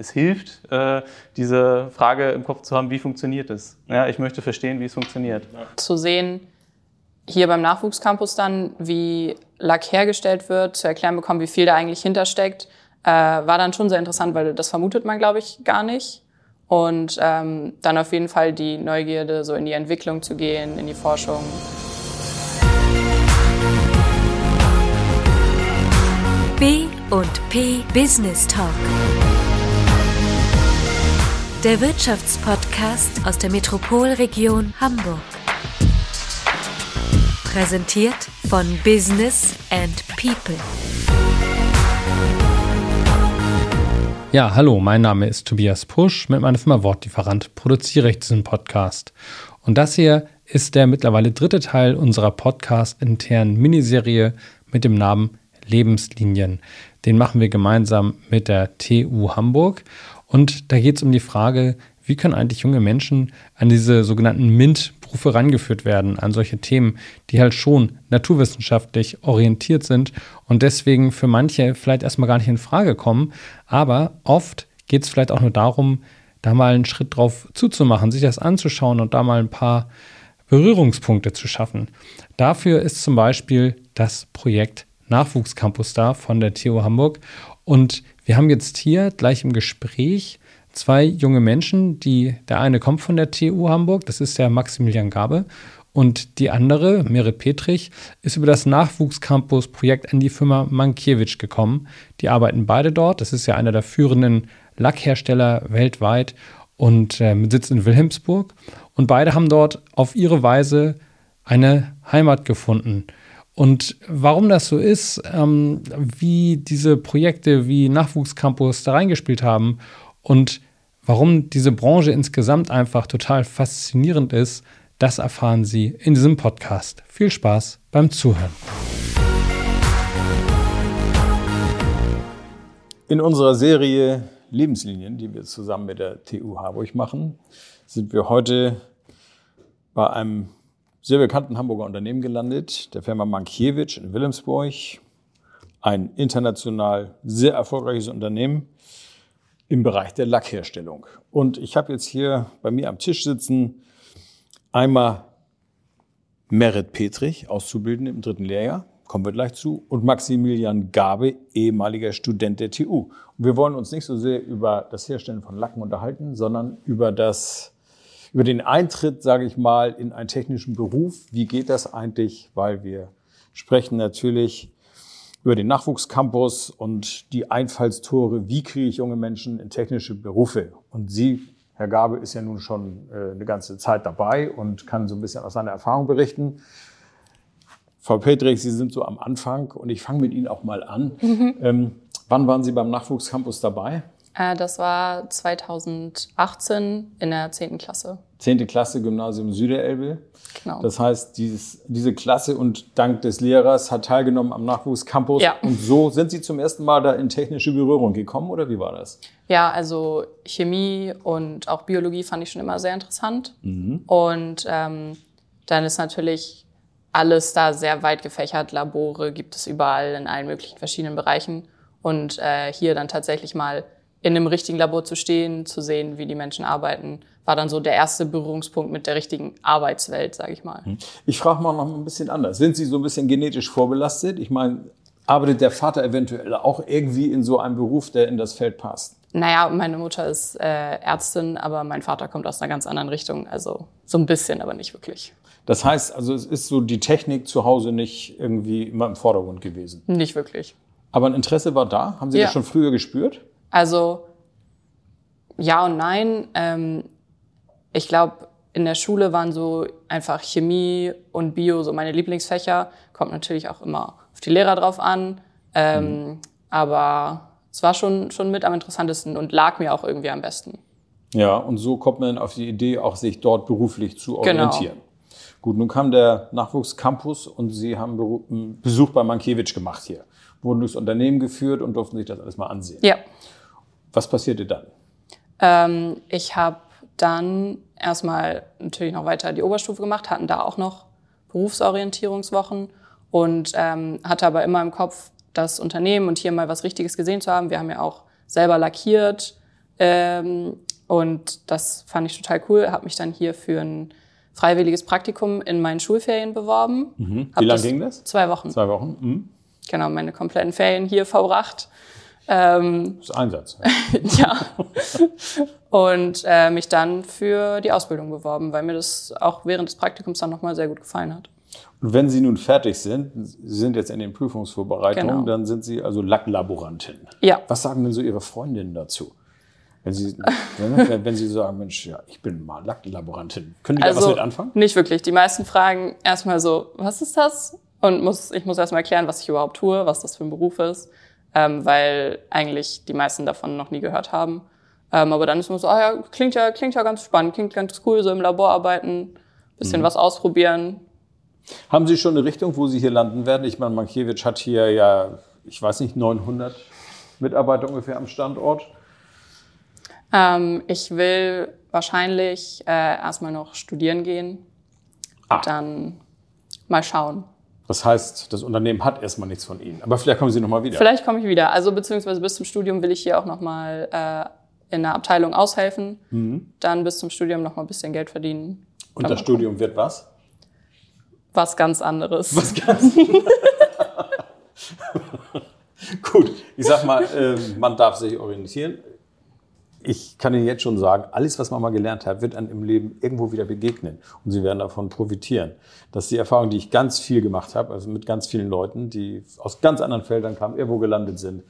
Es hilft, äh, diese Frage im Kopf zu haben, wie funktioniert es? Ja, ich möchte verstehen, wie es funktioniert. Zu sehen, hier beim Nachwuchscampus dann, wie Lack hergestellt wird, zu erklären bekommen, wie viel da eigentlich hintersteckt, äh, war dann schon sehr interessant, weil das vermutet man, glaube ich, gar nicht. Und ähm, dann auf jeden Fall die Neugierde, so in die Entwicklung zu gehen, in die Forschung. B und P Business Talk. Der Wirtschaftspodcast aus der Metropolregion Hamburg. Präsentiert von Business and People. Ja, hallo, mein Name ist Tobias Pusch. Mit meiner Firma Wortlieferant produziere ich diesen Podcast. Und das hier ist der mittlerweile dritte Teil unserer podcast-internen Miniserie mit dem Namen Lebenslinien. Den machen wir gemeinsam mit der TU Hamburg. Und da geht es um die Frage, wie können eigentlich junge Menschen an diese sogenannten MINT-Berufe rangeführt werden, an solche Themen, die halt schon naturwissenschaftlich orientiert sind und deswegen für manche vielleicht erstmal gar nicht in Frage kommen. Aber oft geht es vielleicht auch nur darum, da mal einen Schritt drauf zuzumachen, sich das anzuschauen und da mal ein paar Berührungspunkte zu schaffen. Dafür ist zum Beispiel das Projekt Nachwuchscampus da von der TU Hamburg. Und wir haben jetzt hier gleich im Gespräch zwei junge Menschen, die der eine kommt von der TU Hamburg, das ist der Maximilian Gabe, und die andere, Merit Petrich, ist über das Nachwuchscampus-Projekt an die Firma Mankiewicz gekommen. Die arbeiten beide dort. Das ist ja einer der führenden Lackhersteller weltweit und äh, mit Sitz in Wilhelmsburg. Und beide haben dort auf ihre Weise eine Heimat gefunden. Und warum das so ist, ähm, wie diese Projekte wie Nachwuchscampus da reingespielt haben und warum diese Branche insgesamt einfach total faszinierend ist, das erfahren Sie in diesem Podcast. Viel Spaß beim Zuhören. In unserer Serie Lebenslinien, die wir zusammen mit der TU Harburg machen, sind wir heute bei einem sehr bekannten Hamburger Unternehmen gelandet, der Firma Mankiewicz in Wilhelmsburg. Ein international sehr erfolgreiches Unternehmen im Bereich der Lackherstellung. Und ich habe jetzt hier bei mir am Tisch sitzen einmal Merit Petrich, Auszubildende im dritten Lehrjahr, kommen wir gleich zu, und Maximilian Gabe, ehemaliger Student der TU. Und wir wollen uns nicht so sehr über das Herstellen von Lacken unterhalten, sondern über das über den Eintritt, sage ich mal, in einen technischen Beruf. Wie geht das eigentlich? Weil wir sprechen natürlich über den Nachwuchscampus und die Einfallstore. Wie kriege ich junge Menschen in technische Berufe? Und Sie, Herr Gabe, ist ja nun schon äh, eine ganze Zeit dabei und kann so ein bisschen aus seiner Erfahrung berichten. Frau Petrich, Sie sind so am Anfang und ich fange mit Ihnen auch mal an. Mhm. Ähm, wann waren Sie beim Nachwuchscampus dabei? Äh, das war 2018 in der 10. Klasse. 10. Klasse Gymnasium Süderelbe. Genau. Das heißt, dieses, diese Klasse und dank des Lehrers hat teilgenommen am Nachwuchscampus. Ja. Und so sind Sie zum ersten Mal da in technische Berührung gekommen oder wie war das? Ja, also Chemie und auch Biologie fand ich schon immer sehr interessant. Mhm. Und ähm, dann ist natürlich alles da sehr weit gefächert. Labore gibt es überall in allen möglichen verschiedenen Bereichen. Und äh, hier dann tatsächlich mal in einem richtigen Labor zu stehen, zu sehen, wie die Menschen arbeiten, war dann so der erste Berührungspunkt mit der richtigen Arbeitswelt, sage ich mal. Hm. Ich frage mal noch ein bisschen anders. Sind Sie so ein bisschen genetisch vorbelastet? Ich meine, arbeitet der Vater eventuell auch irgendwie in so einem Beruf, der in das Feld passt? Naja, meine Mutter ist äh, Ärztin, aber mein Vater kommt aus einer ganz anderen Richtung. Also so ein bisschen, aber nicht wirklich. Das heißt, also es ist so die Technik zu Hause nicht irgendwie immer im Vordergrund gewesen? Nicht wirklich. Aber ein Interesse war da? Haben Sie ja. das schon früher gespürt? Also ja und nein. Ähm, ich glaube, in der Schule waren so einfach Chemie und Bio so meine Lieblingsfächer. Kommt natürlich auch immer auf die Lehrer drauf an. Ähm, mhm. Aber es war schon, schon mit am interessantesten und lag mir auch irgendwie am besten. Ja, und so kommt man auf die Idee, auch sich dort beruflich zu genau. orientieren. Genau. Gut, nun kam der Nachwuchscampus und Sie haben Besuch bei Mankiewicz gemacht hier. Wurden durchs Unternehmen geführt und durften sich das alles mal ansehen. Ja. Was passierte dann? Ähm, ich habe dann erstmal natürlich noch weiter die Oberstufe gemacht, hatten da auch noch Berufsorientierungswochen und ähm, hatte aber immer im Kopf das Unternehmen und hier mal was Richtiges gesehen zu haben. Wir haben ja auch selber lackiert, Ähm, und das fand ich total cool. Habe mich dann hier für ein freiwilliges Praktikum in meinen Schulferien beworben. Mhm. Wie lange ging das? Zwei Wochen. Zwei Wochen. Mhm. Genau, meine kompletten Ferien hier verbracht. Ähm, Das ist Einsatz. ja. Und äh, mich dann für die Ausbildung beworben, weil mir das auch während des Praktikums dann nochmal sehr gut gefallen hat. Und wenn Sie nun fertig sind, Sie sind jetzt in den Prüfungsvorbereitungen, Genau. dann sind Sie also Lacklaborantin. Ja. Was sagen denn so Ihre Freundinnen dazu? Wenn Sie, wenn, Sie sagen, Mensch, ja, ich bin mal Lacklaborantin, können die da was Also mit anfangen? nicht wirklich. Die meisten fragen erstmal so, was ist das? Und muss, ich muss erstmal erklären, was ich überhaupt tue, was das für ein Beruf ist, ähm, weil eigentlich die meisten davon noch nie gehört haben. Ähm, aber dann ist man so, ah ja, klingt ja, klingt ja ganz spannend, klingt ganz cool, so im Labor arbeiten, bisschen was ausprobieren. Haben Sie schon eine Richtung, wo Sie hier landen werden? Ich meine, Mankiewicz hat hier ja, ich weiß nicht, 900 Mitarbeiter ungefähr am Standort. Ähm, ich will wahrscheinlich äh, erstmal noch studieren gehen. Ah. Dann mal schauen. Das heißt, das Unternehmen hat erstmal nichts von Ihnen. Aber vielleicht kommen Sie nochmal wieder. Vielleicht komme ich wieder. Also beziehungsweise bis zum Studium will ich hier auch nochmal äh, in der Abteilung aushelfen. Dann bis zum Studium nochmal ein bisschen Geld verdienen. Und das Studium wird was? Was ganz anderes. Was ganz. Gut, ich sag mal, ähm, man darf sich orientieren. Ich kann Ihnen jetzt schon sagen, alles, was man mal gelernt hat, wird einem im Leben irgendwo wieder begegnen. Und Sie werden davon profitieren. Das ist die Erfahrung, die ich ganz viel gemacht habe, also mit ganz vielen Leuten, die aus ganz anderen Feldern kamen, irgendwo gelandet sind.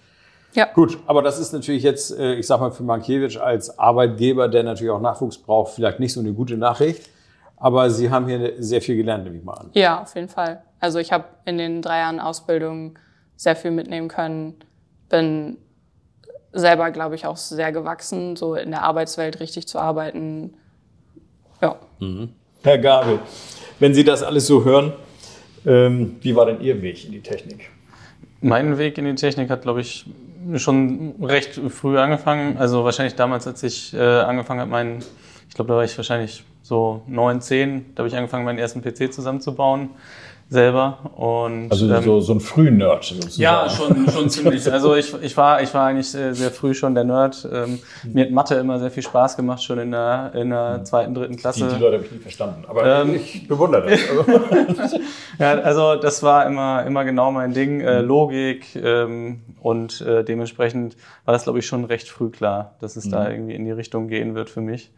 Ja. Gut, aber das ist natürlich jetzt, äh, ich sag mal, für Mankiewicz als Arbeitgeber, der natürlich auch Nachwuchs braucht, vielleicht nicht so eine gute Nachricht. Aber Sie haben hier sehr viel gelernt, nehme ich mal an. Ja, auf jeden Fall. Also ich habe in den drei Jahren Ausbildung sehr viel mitnehmen können. Bin selber, glaube ich, auch sehr gewachsen, so in der Arbeitswelt richtig zu arbeiten. Ja. Herr Gabel, wenn Sie das alles so hören, ähm, wie war denn Ihr Weg in die Technik? Mein Weg in die Technik hat, glaube ich, schon recht früh angefangen. Also wahrscheinlich damals, als ich äh, angefangen habe, meinen, ich glaube, da war ich wahrscheinlich so neun, zehn, da habe ich angefangen, meinen ersten PC zusammenzubauen selber. Und, Also ähm, so, so ein Frühnerd sozusagen. Ja, schon, schon ziemlich. Also ich, ich, war, ich war eigentlich sehr, sehr früh schon der Nerd. Ähm, mir hat Mathe immer sehr viel Spaß gemacht, schon in der, in der zweiten, dritten Die, Klasse. die Leute habe ich nie verstanden. Aber Ähm, ich bewundere das. Also, Ja, also das war immer, immer genau mein Ding, äh, Logik ähm, und äh, dementsprechend war das, glaube ich, schon recht früh klar, dass es da irgendwie in die Richtung gehen wird für mich.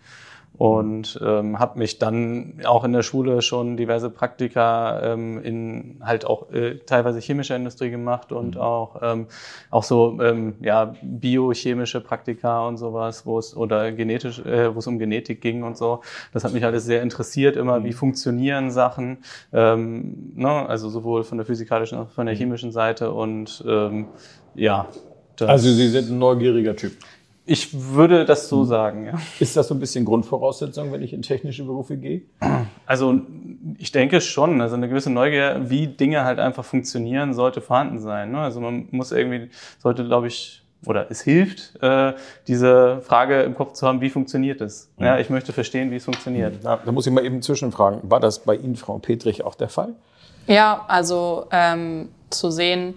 Und ähm, habe mich dann auch in der Schule schon diverse Praktika ähm, in halt auch äh, teilweise chemischer Industrie gemacht und auch ähm, auch so ähm, ja biochemische Praktika und sowas, wo es oder genetisch, äh, wo es um Genetik ging und so. Das hat mich alles sehr interessiert, immer wie funktionieren Sachen, ähm, ne? also sowohl von der physikalischen als auch von der chemischen Seite und ähm, ja. Das, also Sie sind ein neugieriger Typ. Ich würde das so sagen, ja. Ist das so ein bisschen Grundvoraussetzung, wenn ich in technische Berufe gehe? Also ich denke schon, also eine gewisse Neugier, wie Dinge halt einfach funktionieren, sollte vorhanden sein. Ne? Also man muss irgendwie, sollte glaube ich, oder es hilft, äh, diese Frage im Kopf zu haben, wie funktioniert es? Ja, ich möchte verstehen, wie es funktioniert. Na, da muss ich mal eben zwischenfragen. War das bei Ihnen, Frau Petrich, auch der Fall? Ja, also ähm, zu sehen,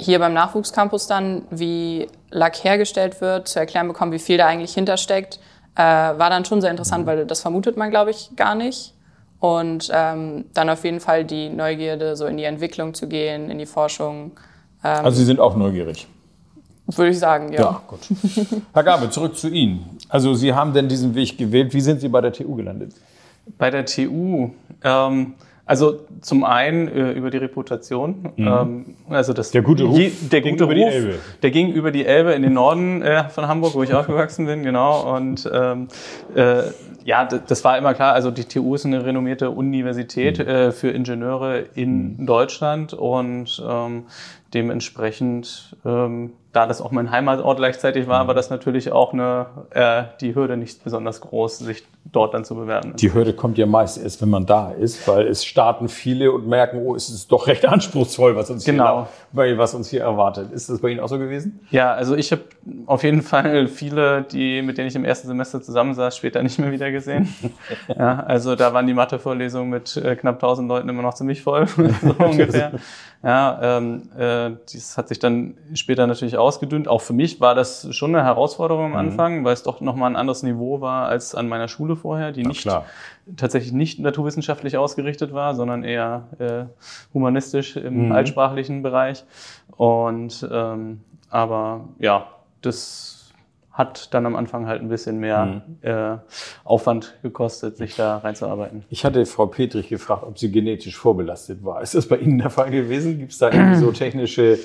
hier beim Nachwuchscampus dann, wie Lack hergestellt wird, zu erklären bekommen, wie viel da eigentlich hintersteckt, äh, war dann schon sehr interessant, weil das vermutet man, glaube ich, gar nicht. Und ähm, dann auf jeden Fall die Neugierde, so in die Entwicklung zu gehen, in die Forschung, Also Sie sind auch neugierig. würde ich sagen, ja. gut. Herr Gabe, zurück zu Ihnen. Also Sie haben denn diesen Weg gewählt. Wie sind Sie bei der TU gelandet? Bei der TU, ähm, also zum einen äh, über die Reputation, ähm, also das Der gute Ruf je, der ging gute über die Ruf, Elbe. der ging über die Elbe in den Norden äh, von Hamburg, wo ich aufgewachsen bin, genau. Und ähm, äh, ja, das war immer klar. Also die TU ist eine renommierte Universität äh, für Ingenieure in Deutschland und ähm, dementsprechend, ähm, da das auch mein Heimatort gleichzeitig war, war das natürlich auch eine äh, die Hürde nicht besonders groß, sich dort dann zu bewerben. Die Hürde kommt ja meist erst, wenn man da ist, weil es starten viele und merken, oh, es ist doch recht anspruchsvoll, was uns, Genau. hier, was uns hier erwartet. Ist das bei Ihnen auch so gewesen? Ja, also ich habe auf jeden Fall viele, die, mit denen ich im ersten Semester zusammensaß, später nicht mehr wieder gesehen. Ja, also da waren die Mathevorlesungen mit äh, knapp 1000 Leuten immer noch ziemlich voll, so ungefähr. Ja, ähm, äh, das hat sich dann später natürlich ausgedünnt. Auch für mich war das schon eine Herausforderung am mhm. Anfang, mhm. weil es doch nochmal ein anderes Niveau war als an meiner Schule vorher, die nicht klar. tatsächlich nicht naturwissenschaftlich ausgerichtet war, sondern eher äh, humanistisch im mhm. altsprachlichen Bereich. Und ähm, aber ja, das hat dann am Anfang halt ein bisschen mehr mhm. äh, Aufwand gekostet, sich da reinzuarbeiten. Ich hatte Frau Petrich gefragt, ob sie genetisch vorbelastet war. Ist das bei Ihnen der Fall gewesen? Gibt es da irgendwie so technische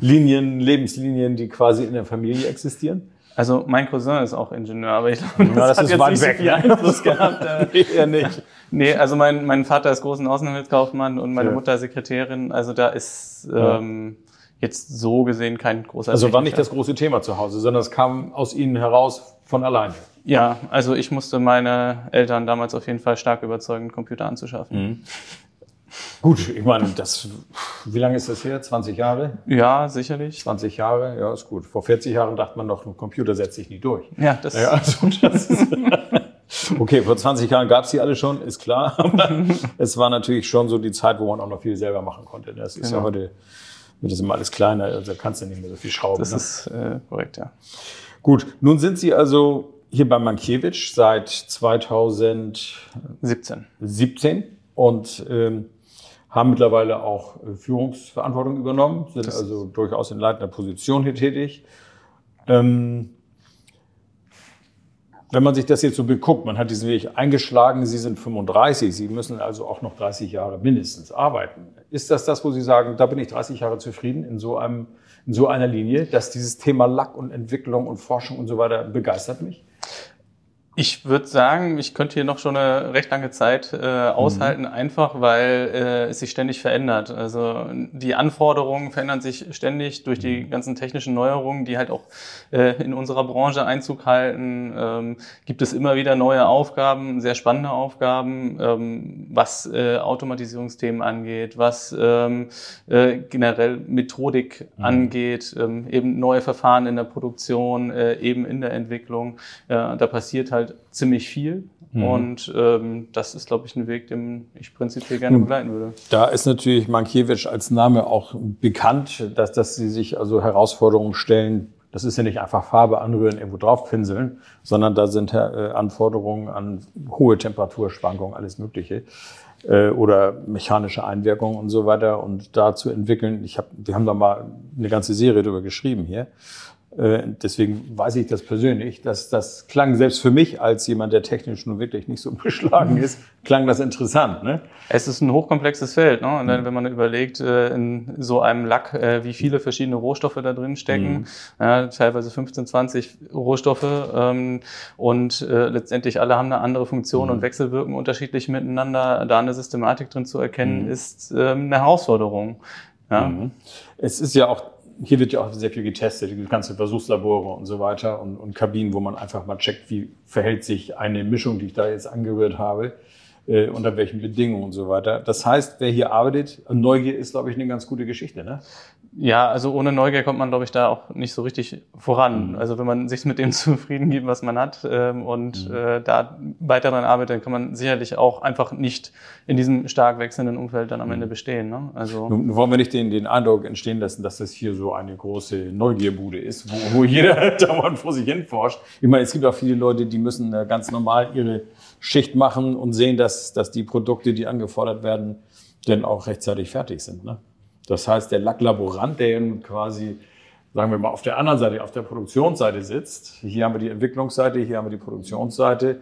Linien, Lebenslinien, die quasi in der Familie existieren? Also mein Cousin ist auch Ingenieur, aber ich glaube, das, ja, das hat ist jetzt nicht weg, so viel ne? Einfluss gehabt. Äh, nee, eher nicht. Nee, also mein, mein Vater ist großen Außenhandelskaufmann und meine ja. Mutter Sekretärin. Also da ist ähm, jetzt so gesehen kein großer. Also war nicht das große Thema zu Hause, sondern es kam aus Ihnen heraus von alleine. Ja, also ich musste meine Eltern damals auf jeden Fall stark überzeugen, einen Computer anzuschaffen. Mhm. Gut, ich meine, das, wie lange ist das her? 20 Jahre? Ja, sicherlich. 20 Jahre, ja, ist gut. Vor 40 Jahren dachte man noch, ein Computer setzt sich nie durch. Ja, das, ja, also das ist. Okay, vor 20 Jahren gab es die alle schon, ist klar. Aber es war natürlich schon so die Zeit, wo man auch noch viel selber machen konnte. Das ist genau. ja heute wird das immer alles kleiner, also kannst du nicht mehr so viel schrauben. Das ne? ist äh, korrekt, ja. Gut, nun sind Sie also hier bei Mankiewicz seit 2017 17 und ähm, haben mittlerweile auch äh, Führungsverantwortung übernommen, sind das also durchaus in leitender Position hier tätig. Ähm, wenn man sich das jetzt so beguckt, man hat diesen Weg eingeschlagen, Sie sind 35, Sie müssen also auch noch 30 Jahre mindestens arbeiten. Ist das das, wo Sie sagen, da bin ich 30 Jahre zufrieden in so einem, in so einer Linie, dass dieses Thema Lack und Entwicklung und Forschung und so weiter begeistert mich? Ich würde sagen, ich könnte hier noch schon eine recht lange Zeit äh, aushalten, mhm. einfach weil äh, es sich ständig verändert. Also die Anforderungen verändern sich ständig durch die mhm. ganzen technischen Neuerungen, die halt auch äh, in unserer Branche Einzug halten. Ähm, gibt es immer wieder neue Aufgaben, sehr spannende Aufgaben, ähm, was äh, Automatisierungsthemen angeht, was ähm, äh, generell Methodik mhm. angeht, ähm, eben neue Verfahren in der Produktion, äh, eben in der Entwicklung. Äh, da passiert halt halt ziemlich viel. Mhm. Und ähm, das ist, glaube ich, ein Weg, den ich prinzipiell gerne begleiten würde. Da ist natürlich Mankiewicz als Name auch bekannt, dass, dass sie sich also Herausforderungen stellen. Das ist ja nicht einfach Farbe anrühren, irgendwo drauf pinseln, sondern da sind äh, Anforderungen an hohe Temperaturschwankungen, alles Mögliche äh, oder mechanische Einwirkungen und so weiter und da zu entwickeln. Ich hab, wir haben da mal eine ganze Serie darüber geschrieben hier. Äh, deswegen weiß ich das persönlich, dass das klang selbst für mich als jemand, der technisch nun wirklich nicht so beschlagen ist, klang das interessant. Ne? Es ist ein hochkomplexes Feld. Ne? Und dann, wenn man überlegt, äh, in so einem Lack, äh, wie viele verschiedene Rohstoffe da drin stecken, mhm. ja, teilweise 15, 20 Rohstoffe ähm, und letztendlich alle haben eine andere Funktion mhm. und wechselwirken unterschiedlich miteinander, da eine Systematik drin zu erkennen, mhm. ist ähm, eine Herausforderung. Ja. Mhm. Es ist ja auch hier wird ja auch sehr viel getestet, die ganze Versuchslabore und so weiter und, und Kabinen, wo man einfach mal checkt, wie verhält sich eine Mischung, die ich da jetzt angerührt habe, äh, unter welchen Bedingungen und so weiter. Das heißt, wer hier arbeitet, Neugier ist, glaube ich, eine ganz gute Geschichte, ne? Ja, also ohne Neugier kommt man, glaube ich, da auch nicht so richtig voran. Mhm. Also wenn man sich mit dem zufrieden gibt, was man hat ähm, und mhm. äh, da weiter daran arbeitet, dann kann man sicherlich auch einfach nicht in diesem stark wechselnden Umfeld dann am mhm. Ende bestehen. Ne? Also Nun wollen wir nicht den, den Eindruck entstehen lassen, dass das hier so eine große Neugierbude ist, wo, wo jeder dauernd vor sich hin forscht. Ich meine, es gibt auch viele Leute, die müssen äh, ganz normal ihre Schicht machen und sehen, dass, dass die Produkte, die angefordert werden, dann auch rechtzeitig fertig sind. Ne? Das heißt, der Lacklaborant, der quasi, sagen wir mal, auf der anderen Seite, auf der Produktionsseite sitzt, hier haben wir die Entwicklungsseite, hier haben wir die Produktionsseite.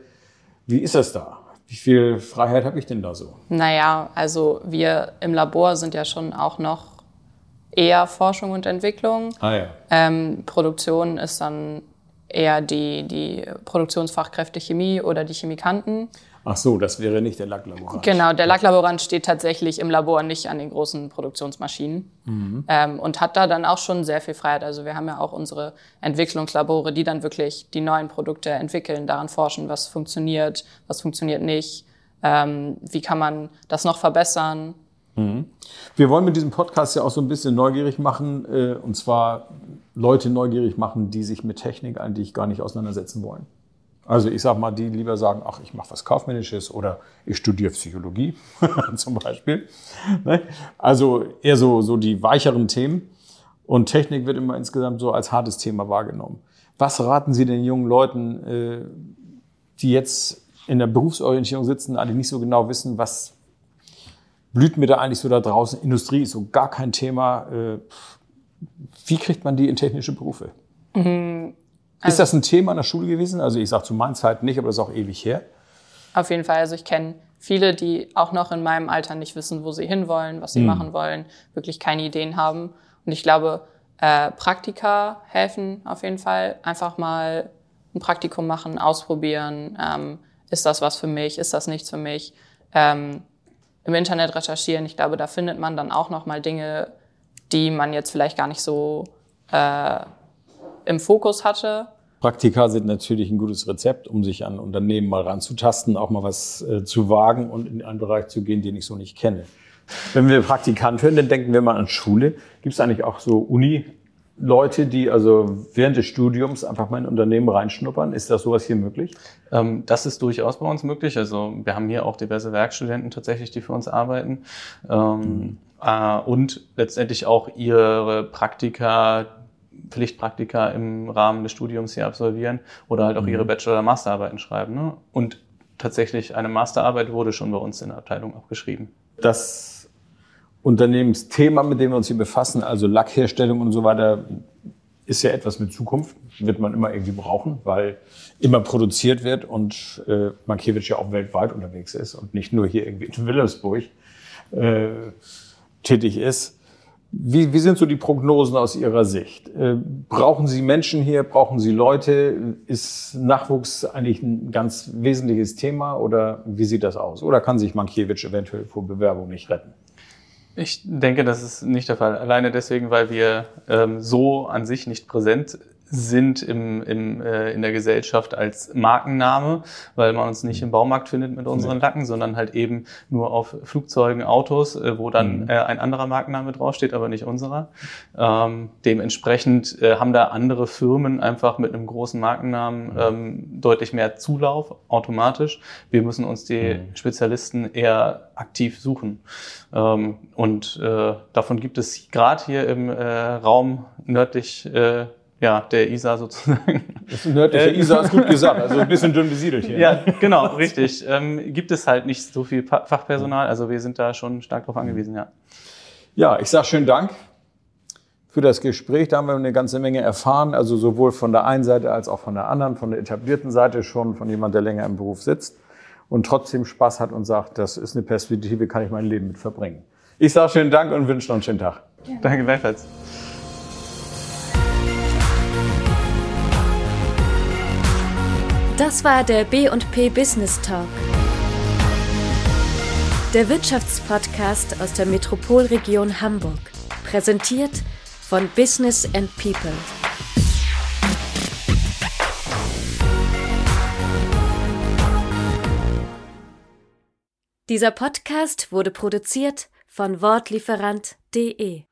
Wie ist das da? Wie viel Freiheit habe ich denn da so? Naja, also wir im Labor sind ja schon auch noch eher Forschung und Entwicklung. Ah, ja. Ähm, Produktion ist dann eher die, die Produktionsfachkräfte Chemie oder die Chemikanten. Ach so, das wäre nicht der Lacklaborant. Genau, der Lacklaborant steht tatsächlich im Labor nicht an den großen Produktionsmaschinen mhm. ähm, und hat da dann auch schon sehr viel Freiheit. Also wir haben ja auch unsere Entwicklungslabore, die dann wirklich die neuen Produkte entwickeln, daran forschen, was funktioniert, was funktioniert nicht, ähm, wie kann man das noch verbessern. Mhm. Wir wollen mit diesem Podcast ja auch so ein bisschen neugierig machen, äh, und zwar Leute neugierig machen, die sich mit Technik eigentlich gar nicht auseinandersetzen wollen. Also ich sag mal, die lieber sagen, ach, ich mache was Kaufmännisches oder ich studiere Psychologie zum Beispiel. Ne? Also eher so, so die weicheren Themen. Und Technik wird immer insgesamt so als hartes Thema wahrgenommen. Was raten Sie den jungen Leuten, äh, die jetzt in der Berufsorientierung sitzen, alle nicht so genau wissen, was blüht mir da eigentlich so da draußen? Industrie ist so gar kein Thema. Äh, wie kriegt man die in technische Berufe? Mhm. Also ist das ein Thema in der Schule gewesen? Also ich sage zu meinen Zeiten nicht, aber das ist auch ewig her. Auf jeden Fall. Also ich kenne viele, die auch noch in meinem Alter nicht wissen, wo sie hinwollen, was sie mhm. machen wollen, wirklich keine Ideen haben. Und ich glaube, äh, Praktika helfen auf jeden Fall. Einfach mal ein Praktikum machen, ausprobieren. Ähm, ist das was für mich? Ist das nichts für mich? Ähm, Im Internet recherchieren. Ich glaube, da findet man dann auch noch mal Dinge, die man jetzt vielleicht gar nicht so äh, im Fokus hatte. Praktika sind natürlich ein gutes Rezept, um sich an Unternehmen mal ranzutasten, auch mal was äh, zu wagen und in einen Bereich zu gehen, den ich so nicht kenne. Wenn wir Praktikant hören, dann denken wir mal an Schule. Gibt es eigentlich auch so Uni Leute, die also während des Studiums einfach mal in Unternehmen reinschnuppern? Ist das sowas hier möglich? Ähm, das ist durchaus bei uns möglich. Also wir haben hier auch diverse Werkstudenten tatsächlich, die für uns arbeiten. Ähm, mhm. äh, und letztendlich auch ihre Praktika, Pflichtpraktika im Rahmen des Studiums hier absolvieren oder halt auch mhm. ihre Bachelor- oder Masterarbeiten schreiben. Ne? Und tatsächlich eine Masterarbeit wurde schon bei uns in der Abteilung auch geschrieben. Das Unternehmensthema, mit dem wir uns hier befassen, also Lackherstellung und so weiter, ist ja etwas mit Zukunft, wird man immer irgendwie brauchen, weil immer produziert wird und äh, Mankiewicz ja auch weltweit unterwegs ist und nicht nur hier irgendwie in Wilhelmsburg äh, tätig ist. Wie, wie sind so die Prognosen aus Ihrer Sicht? Äh, brauchen Sie Menschen hier? Brauchen Sie Leute? Ist Nachwuchs eigentlich ein ganz wesentliches Thema oder wie sieht das aus? Oder kann sich Mankiewicz eventuell vor Bewerbung nicht retten? Ich denke, das ist nicht der Fall. Alleine deswegen, weil wir ähm, so an sich nicht präsent sind im, im, äh, in der Gesellschaft als Markenname, weil man uns nicht im Baumarkt findet mit unseren Lacken, sondern halt eben nur auf Flugzeugen, Autos, äh, wo dann mhm. äh, ein anderer Markenname draufsteht, aber nicht unserer. Ähm, dementsprechend äh, haben da andere Firmen einfach mit einem großen Markennamen mhm. ähm, deutlich mehr Zulauf automatisch. Wir müssen uns die mhm. Spezialisten eher aktiv suchen. Ähm, und äh, davon gibt es gerade hier im äh, Raum nördlich äh, ja, der Isar sozusagen. Das nördliche äh, Isar ist gut gesagt, also ein bisschen dünn besiedelt hier. Ja, genau, richtig. Ähm, gibt es halt nicht so viel Fachpersonal, also wir sind da schon stark drauf angewiesen, ja. Ja, ich sage schönen Dank für das Gespräch. Da haben wir eine ganze Menge erfahren, also sowohl von der einen Seite als auch von der anderen, von der etablierten Seite schon, von jemand, der länger im Beruf sitzt und trotzdem Spaß hat und sagt, das ist eine Perspektive, kann ich mein Leben mit verbringen. Ich sage schönen Dank und wünsche noch einen schönen Tag. Ja. Danke gleichfalls. Das war der B&P Business Talk. Der Wirtschaftspodcast aus der Metropolregion Hamburg. Präsentiert von Business and People. Dieser Podcast wurde produziert von Wortlieferant.de